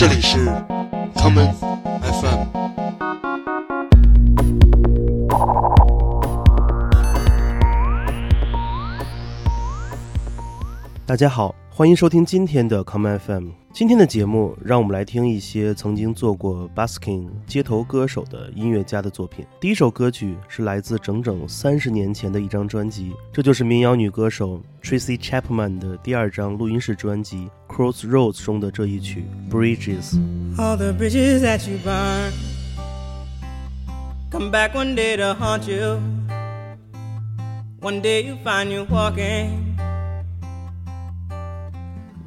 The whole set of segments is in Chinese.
这里是 common FM。大家好，欢迎收听今天的 common FM。今天的节目，让我们来听一些曾经做过 busking 街头歌手的音乐家的作品。第一首歌曲是来自整整三十年前的一张专辑，这就是民谣女歌手 Tracy Chapman 的第二张录音室专辑《Crossroads》中的这一曲《Bridges》。All the bridges that you burn come back one day to haunt you. One day you find you walking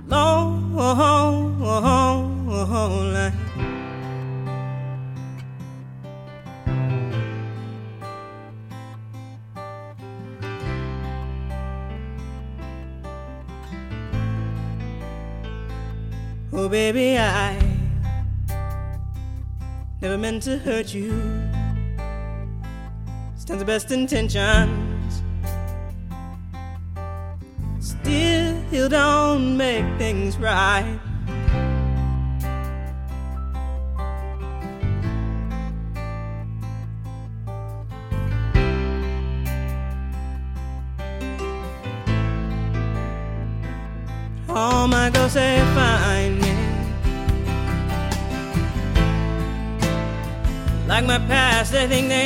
lonely. Oh, baby, I never meant to hurt you. Stands the best intentions. Still don't make things right. All my girls say find me Like my past, they think they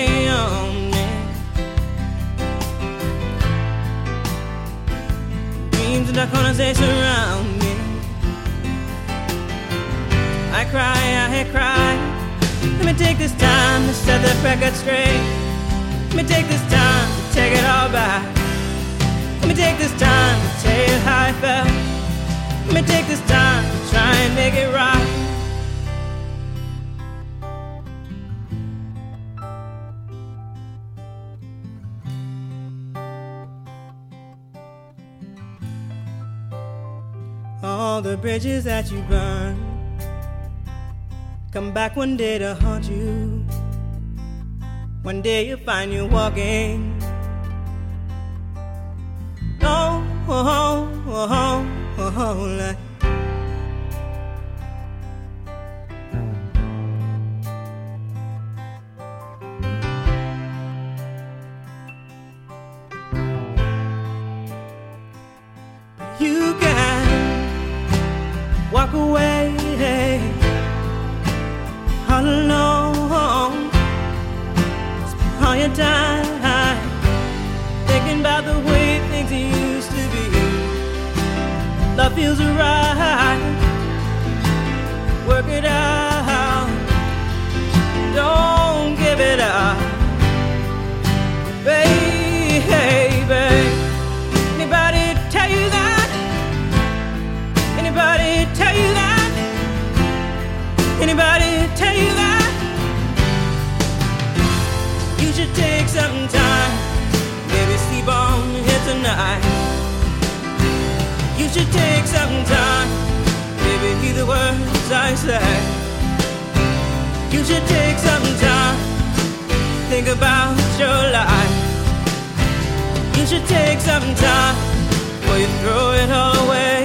cry, I cry. Let me take this time to set the record straight. Let me take this time to take it all back. Let me take this time to tell you how I felt. Let me take this time to try and make it right. All the bridges that you burn come back one day to haunt you. One day you'll find you walking. Oh, oh, oh, oh, oh, like You can walk away time thinking about the way things used to be. Love feels right. Work it out. Take some time, maybe sleep on here tonight. You should take some time, maybe hear the words I say. You should take some time, think about your life. You should take some time before you throw it all away.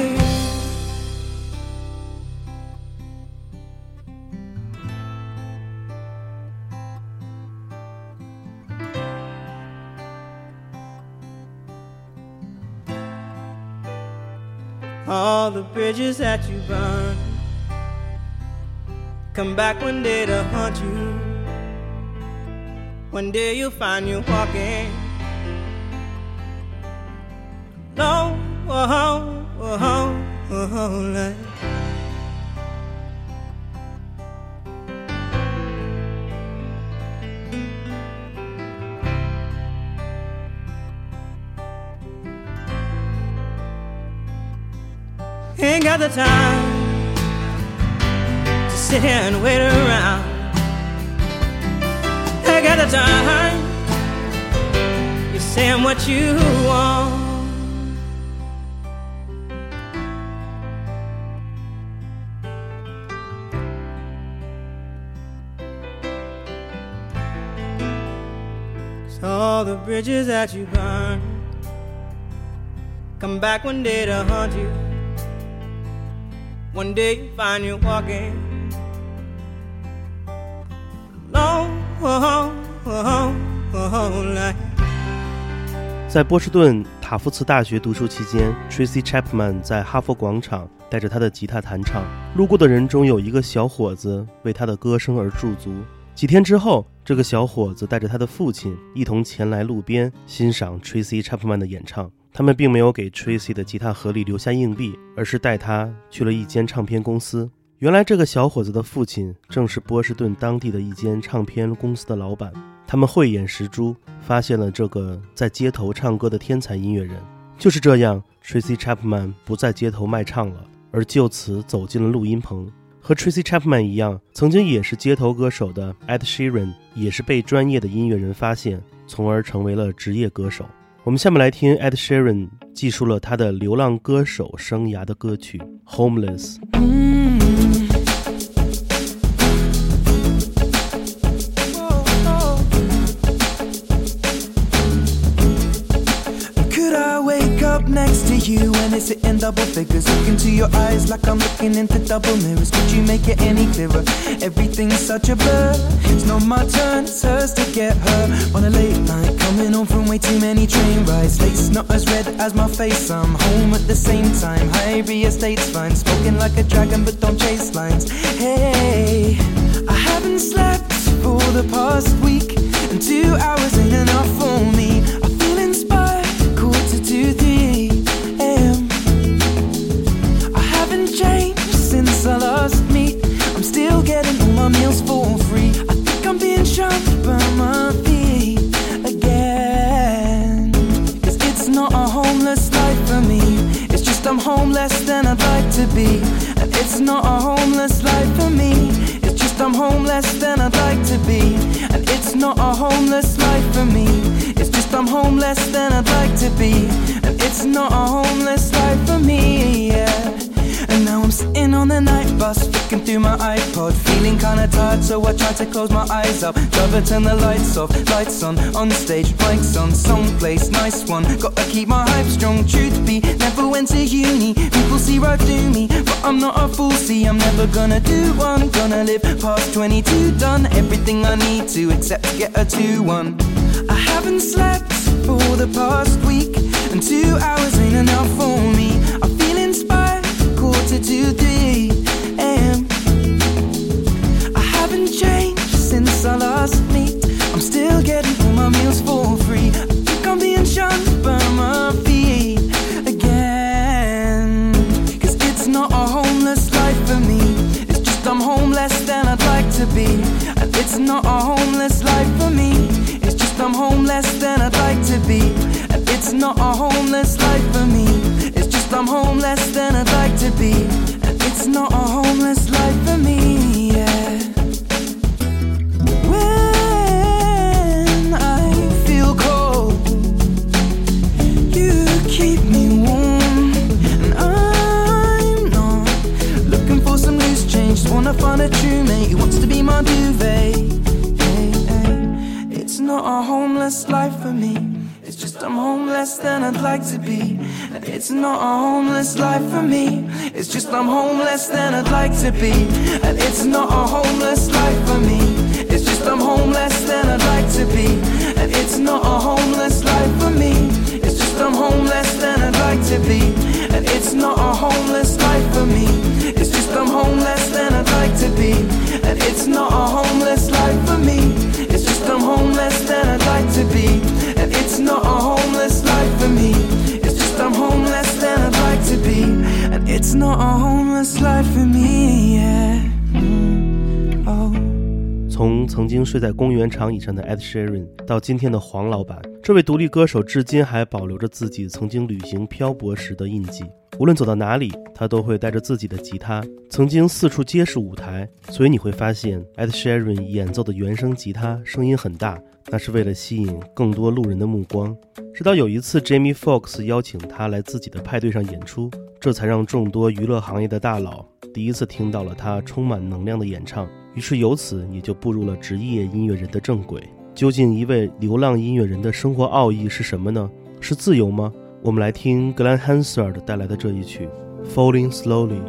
All the bridges that you burn come back one day to haunt you. One day you'll find you walking long, oh, oh, oh, oh, Ain't got the time to sit here and wait around. Ain't got the time. You're saying what you want. all the bridges that you burn come back one day to haunt you. one day find you again 在波士顿塔夫茨大学读书期间，Tracy Chapman 在哈佛广场带着他的吉他弹唱，路过的人中有一个小伙子为他的歌声而驻足，几天之后，这个小伙子带着他的父亲一同前来路边欣赏 Tracy Chapman 的演唱。他们并没有给 Tracy 的吉他盒里留下硬币，而是带他去了一间唱片公司。原来，这个小伙子的父亲正是波士顿当地的一间唱片公司的老板。他们慧眼识珠，发现了这个在街头唱歌的天才音乐人。就是这样，Tracy Chapman 不在街头卖唱了，而就此走进了录音棚。和 Tracy Chapman 一样，曾经也是街头歌手的 Ed Sheeran 也是被专业的音乐人发现，从而成为了职业歌手。我们下面来听 Ed Sheeran 记述了他的流浪歌手生涯的歌曲《Homeless》。In double figures. Look into your eyes like I'm looking into double mirrors. Could you make it any clearer? Everything's such a blur. It's not my turn, it's hers to get her. On a late night, coming home from way too many train rides. Late's not as red as my face. I'm home at the same time. High estate's fine. Smoking like a dragon, but don't chase lines. Hey, I haven't slept for the past week, and two hours ain't enough for me. To be. And it's not a homeless life for me. It's just I'm homeless than I'd like to be. And it's not a homeless life for me. It's just I'm homeless than I'd like to be. And it's not a homeless life for me, yeah. And now I'm sitting on the night bus, flicking through my iPod, feeling kinda tired, so I try to close my eyes up. Driver, turn the lights off, lights on, on stage, mics on, song place, nice one. Gotta keep my hype strong, truth be, never went to uni. People see right through me, but I'm not a fool, see, I'm never gonna do one. Gonna live past 22, done everything I need to, except to get a 2 1. I haven't slept for the past week, and two hours ain't enough for me. I feel inspired quarter to 3 since me. I'm still getting all my meals for free. I think I'm being shunned by my feet again. Cause it's not a homeless life for me. It's just I'm home less than I'd like to be. And it's not a homeless life for me. It's just I'm home less than I'd like to be. And it's not a homeless life for me. It's just I'm home less than I'd like to be. And it's not a homeless like to be. And it's not a homeless life for me. It's just I'm homeless than I'd like to be. And it's not a homeless life for me. It's just I'm home less than I'd like to be. And it's not a homeless life for me. It's just I'm home 曾经睡在公园长椅上的 Ed Sheeran 到今天的黄老板，这位独立歌手至今还保留着自己曾经旅行漂泊时的印记。无论走到哪里，他都会带着自己的吉他，曾经四处皆是舞台。所以你会发现，Ed Sheeran 演奏的原声吉他声音很大，那是为了吸引更多路人的目光。直到有一次，Jamie Foxx 邀请他来自己的派对上演出，这才让众多娱乐行业的大佬第一次听到了他充满能量的演唱。于是由此也就步入了职业音乐人的正轨。究竟一位流浪音乐人的生活奥义是什么呢？是自由吗？我们来听 Glen Hansard 带来的这一曲《Falling Slowly》。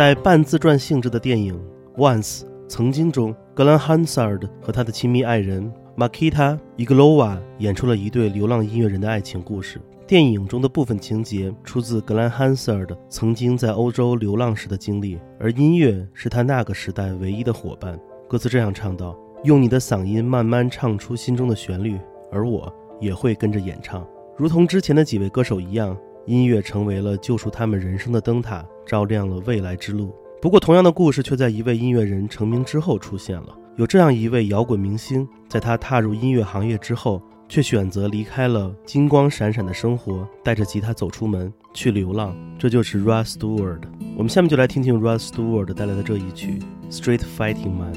在半自传性质的电影《Once》曾经中，格兰·汉萨尔和他的亲密爱人 Makita Iglova 演出了一对流浪音乐人的爱情故事。电影中的部分情节出自格兰·汉萨尔曾经在欧洲流浪时的经历，而音乐是他那个时代唯一的伙伴。歌词这样唱道：“用你的嗓音慢慢唱出心中的旋律，而我也会跟着演唱。”如同之前的几位歌手一样，音乐成为了救赎他们人生的灯塔，照亮了未来之路。不过，同样的故事却在一位音乐人成名之后出现了。有这样一位摇滚明星，在他踏入音乐行业之后，却选择离开了金光闪闪的生活，带着吉他走出门去流浪。这就是 Russ Stewart。我们下面就来听听 Russ Stewart 带来的这一曲《Street Fighting Man》。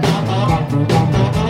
Come on.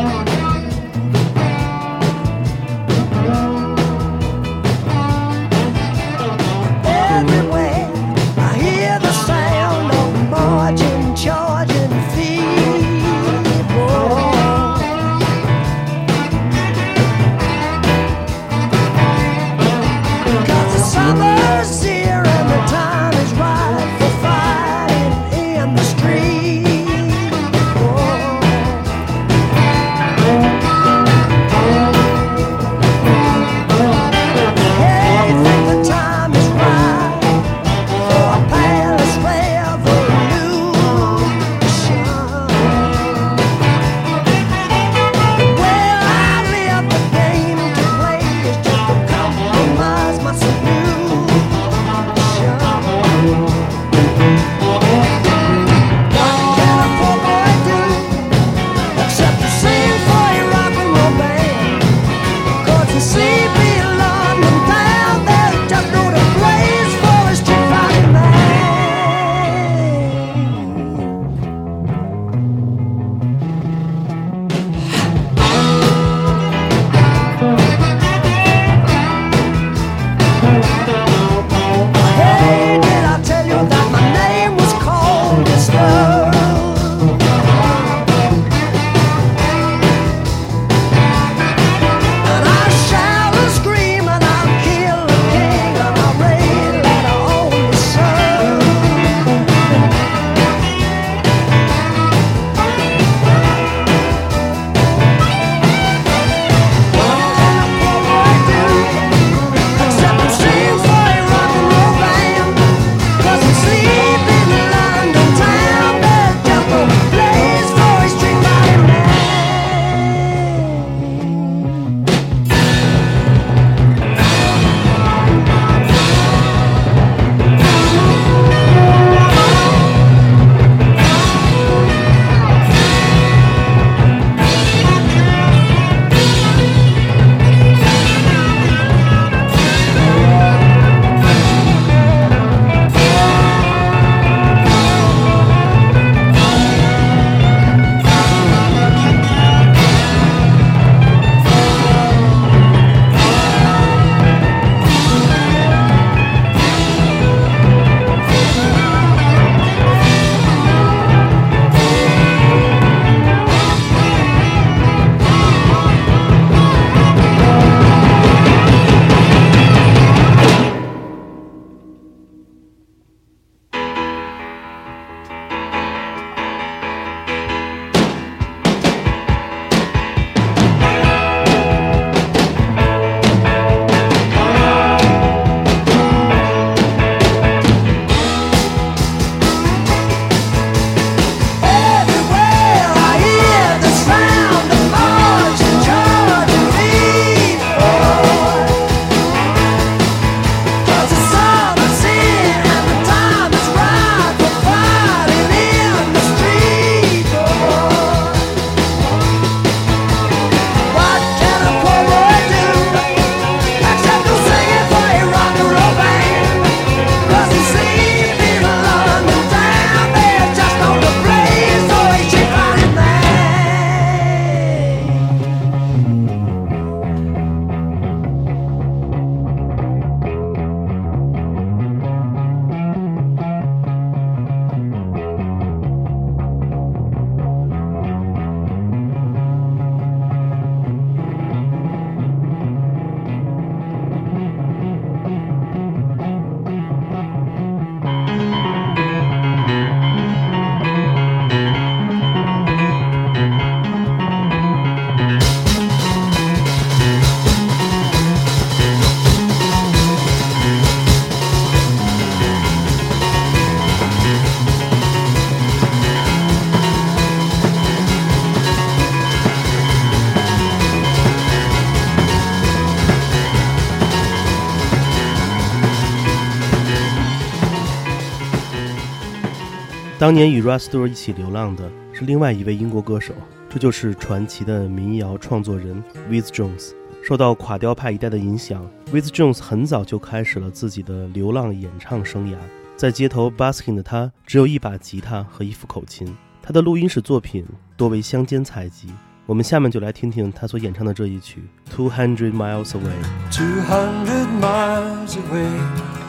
当年与 r u s t o r 一起流浪的是另外一位英国歌手，这就是传奇的民谣创作人 With Jones。受到垮雕派一代的影响，With Jones 很早就开始了自己的流浪演唱生涯。在街头 busking 的他，只有一把吉他和一副口琴。他的录音室作品多为乡间采集。我们下面就来听听他所演唱的这一曲《Two Hundred Miles Away》。Two hundred miles away,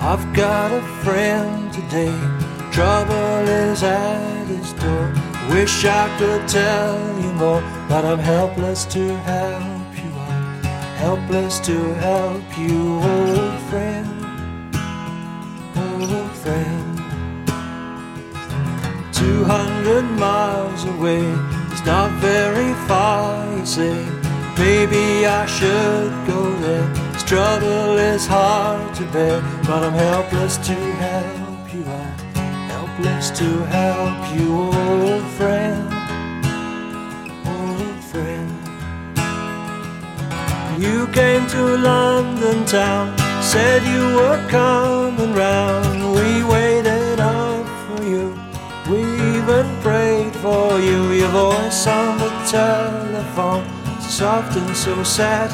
I've got a friend today. Trouble is at his door. Wish I could tell you more, but I'm helpless to help you out. Helpless to help you, old friend. Old friend. Two hundred miles away, it's not very far, you say. Maybe I should go there. This trouble is hard to bear, but I'm helpless to help. To help you, old friend. Old friend. You came to London town, said you were coming round. We waited up for you, we even prayed for you. Your voice on the telephone, soft and so sad,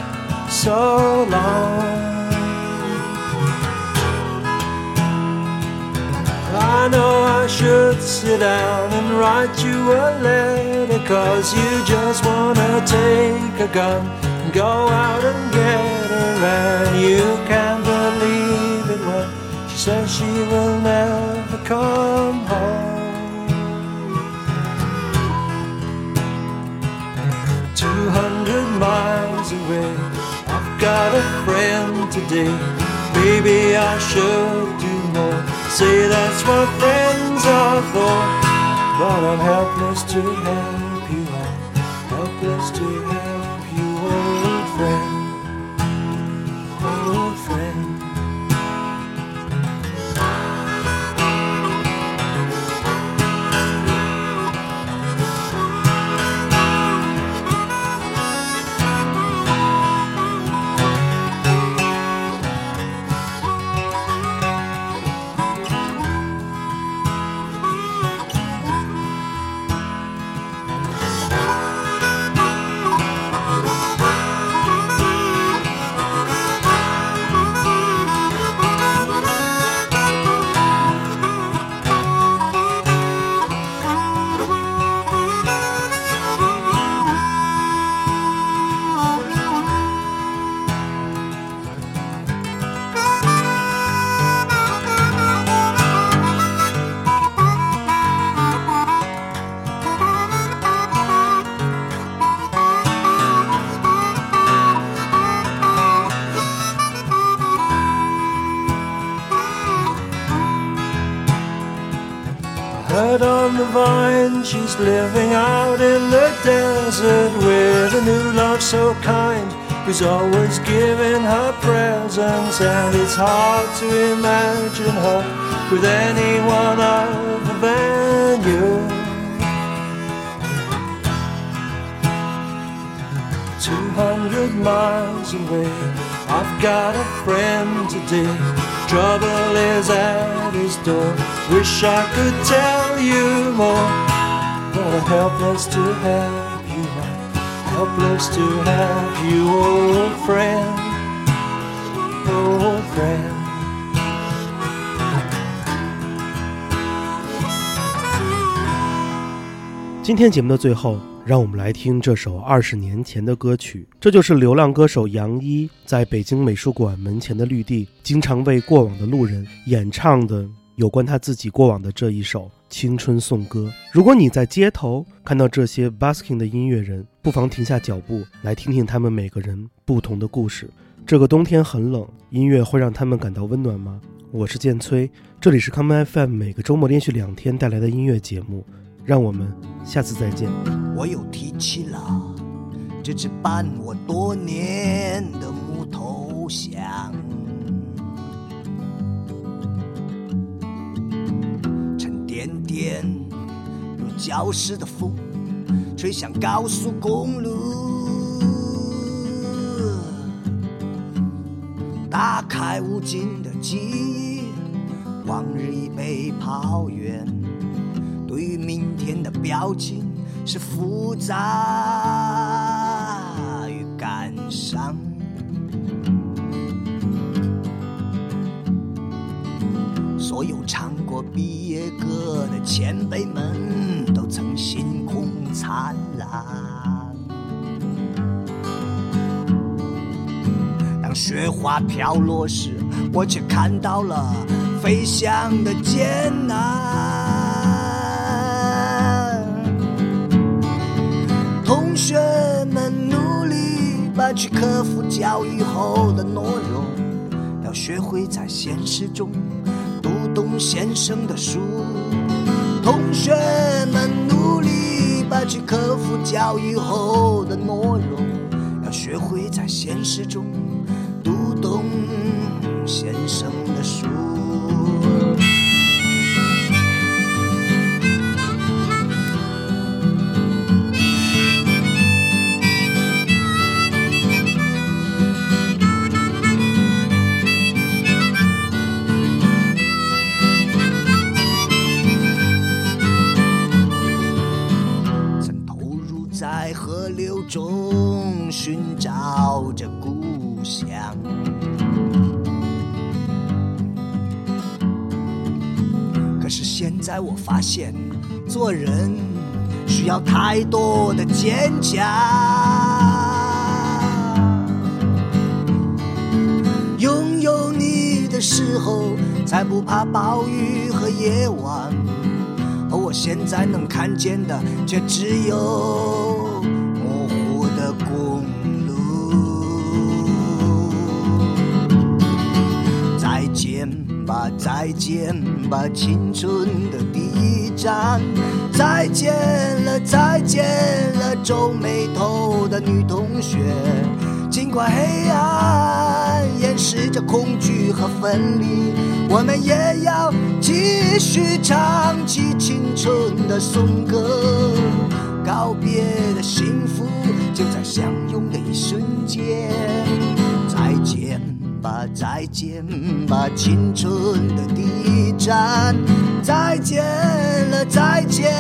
so long. I know I should sit down and write you a letter Cause you just wanna take a gun and go out and get her. And you can't believe it when she says she will never come home. Two hundred miles away I've got a friend today Maybe I should do more Say that's what friends are for. But I'm helpless to help you. Out Helpless to help vine she's living out in the desert with a new love so kind who's always giving her presents and it's hard to imagine her with anyone other than you. Two hundred miles away, I've got a friend today. Trouble is at his door. Wish I could tell you more, but I'm helpless to have you out. Helpless to have you, old friend, old friend. 今天节目的最后，让我们来听这首二十年前的歌曲。这就是流浪歌手杨一在北京美术馆门前的绿地，经常为过往的路人演唱的有关他自己过往的这一首青春颂歌。如果你在街头看到这些 busking 的音乐人，不妨停下脚步，来听听他们每个人不同的故事。这个冬天很冷，音乐会让他们感到温暖吗？我是建崔，这里是 Come FM，每个周末连续两天带来的音乐节目。让我们下次再见。我又提起了这只伴我多年的木头箱，甸甸如礁石的风，吹向高速公路，打开无尽的记忆，往日已被抛远。对于明天的表情是复杂与感伤。所有唱过毕业歌的前辈们都曾星空灿烂。当雪花飘落时，我却看到了飞翔的艰难。同学们努力把去克服教育后的懦弱，要学会在现实中读懂先生的书。同学们努力吧去克服教育后的懦弱，要学会在现实中读懂先生的书。我发现，做人需要太多的坚强。拥有你的时候，才不怕暴雨和夜晚。而我现在能看见的，却只有模糊的光再见吧，青春的第一站。再见了，再见了，皱眉头的女同学。尽管黑暗掩饰着恐惧和分离，我们也要继续唱起青春的颂歌。告别的幸福就在相拥的一瞬间。再见吧，再见吧，青春的第一站。再见了，再见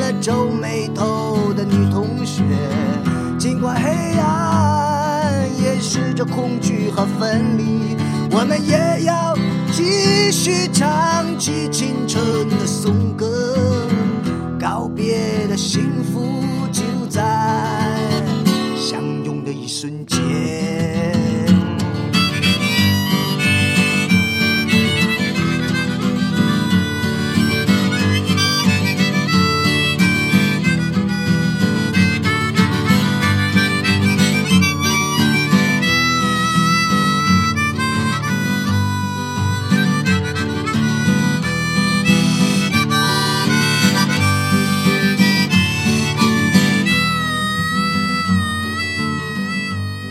了，皱眉头的女同学。尽管黑暗掩饰着恐惧和分离，我们也要继续唱起青春的颂歌。告别的幸福就在相拥的一瞬间。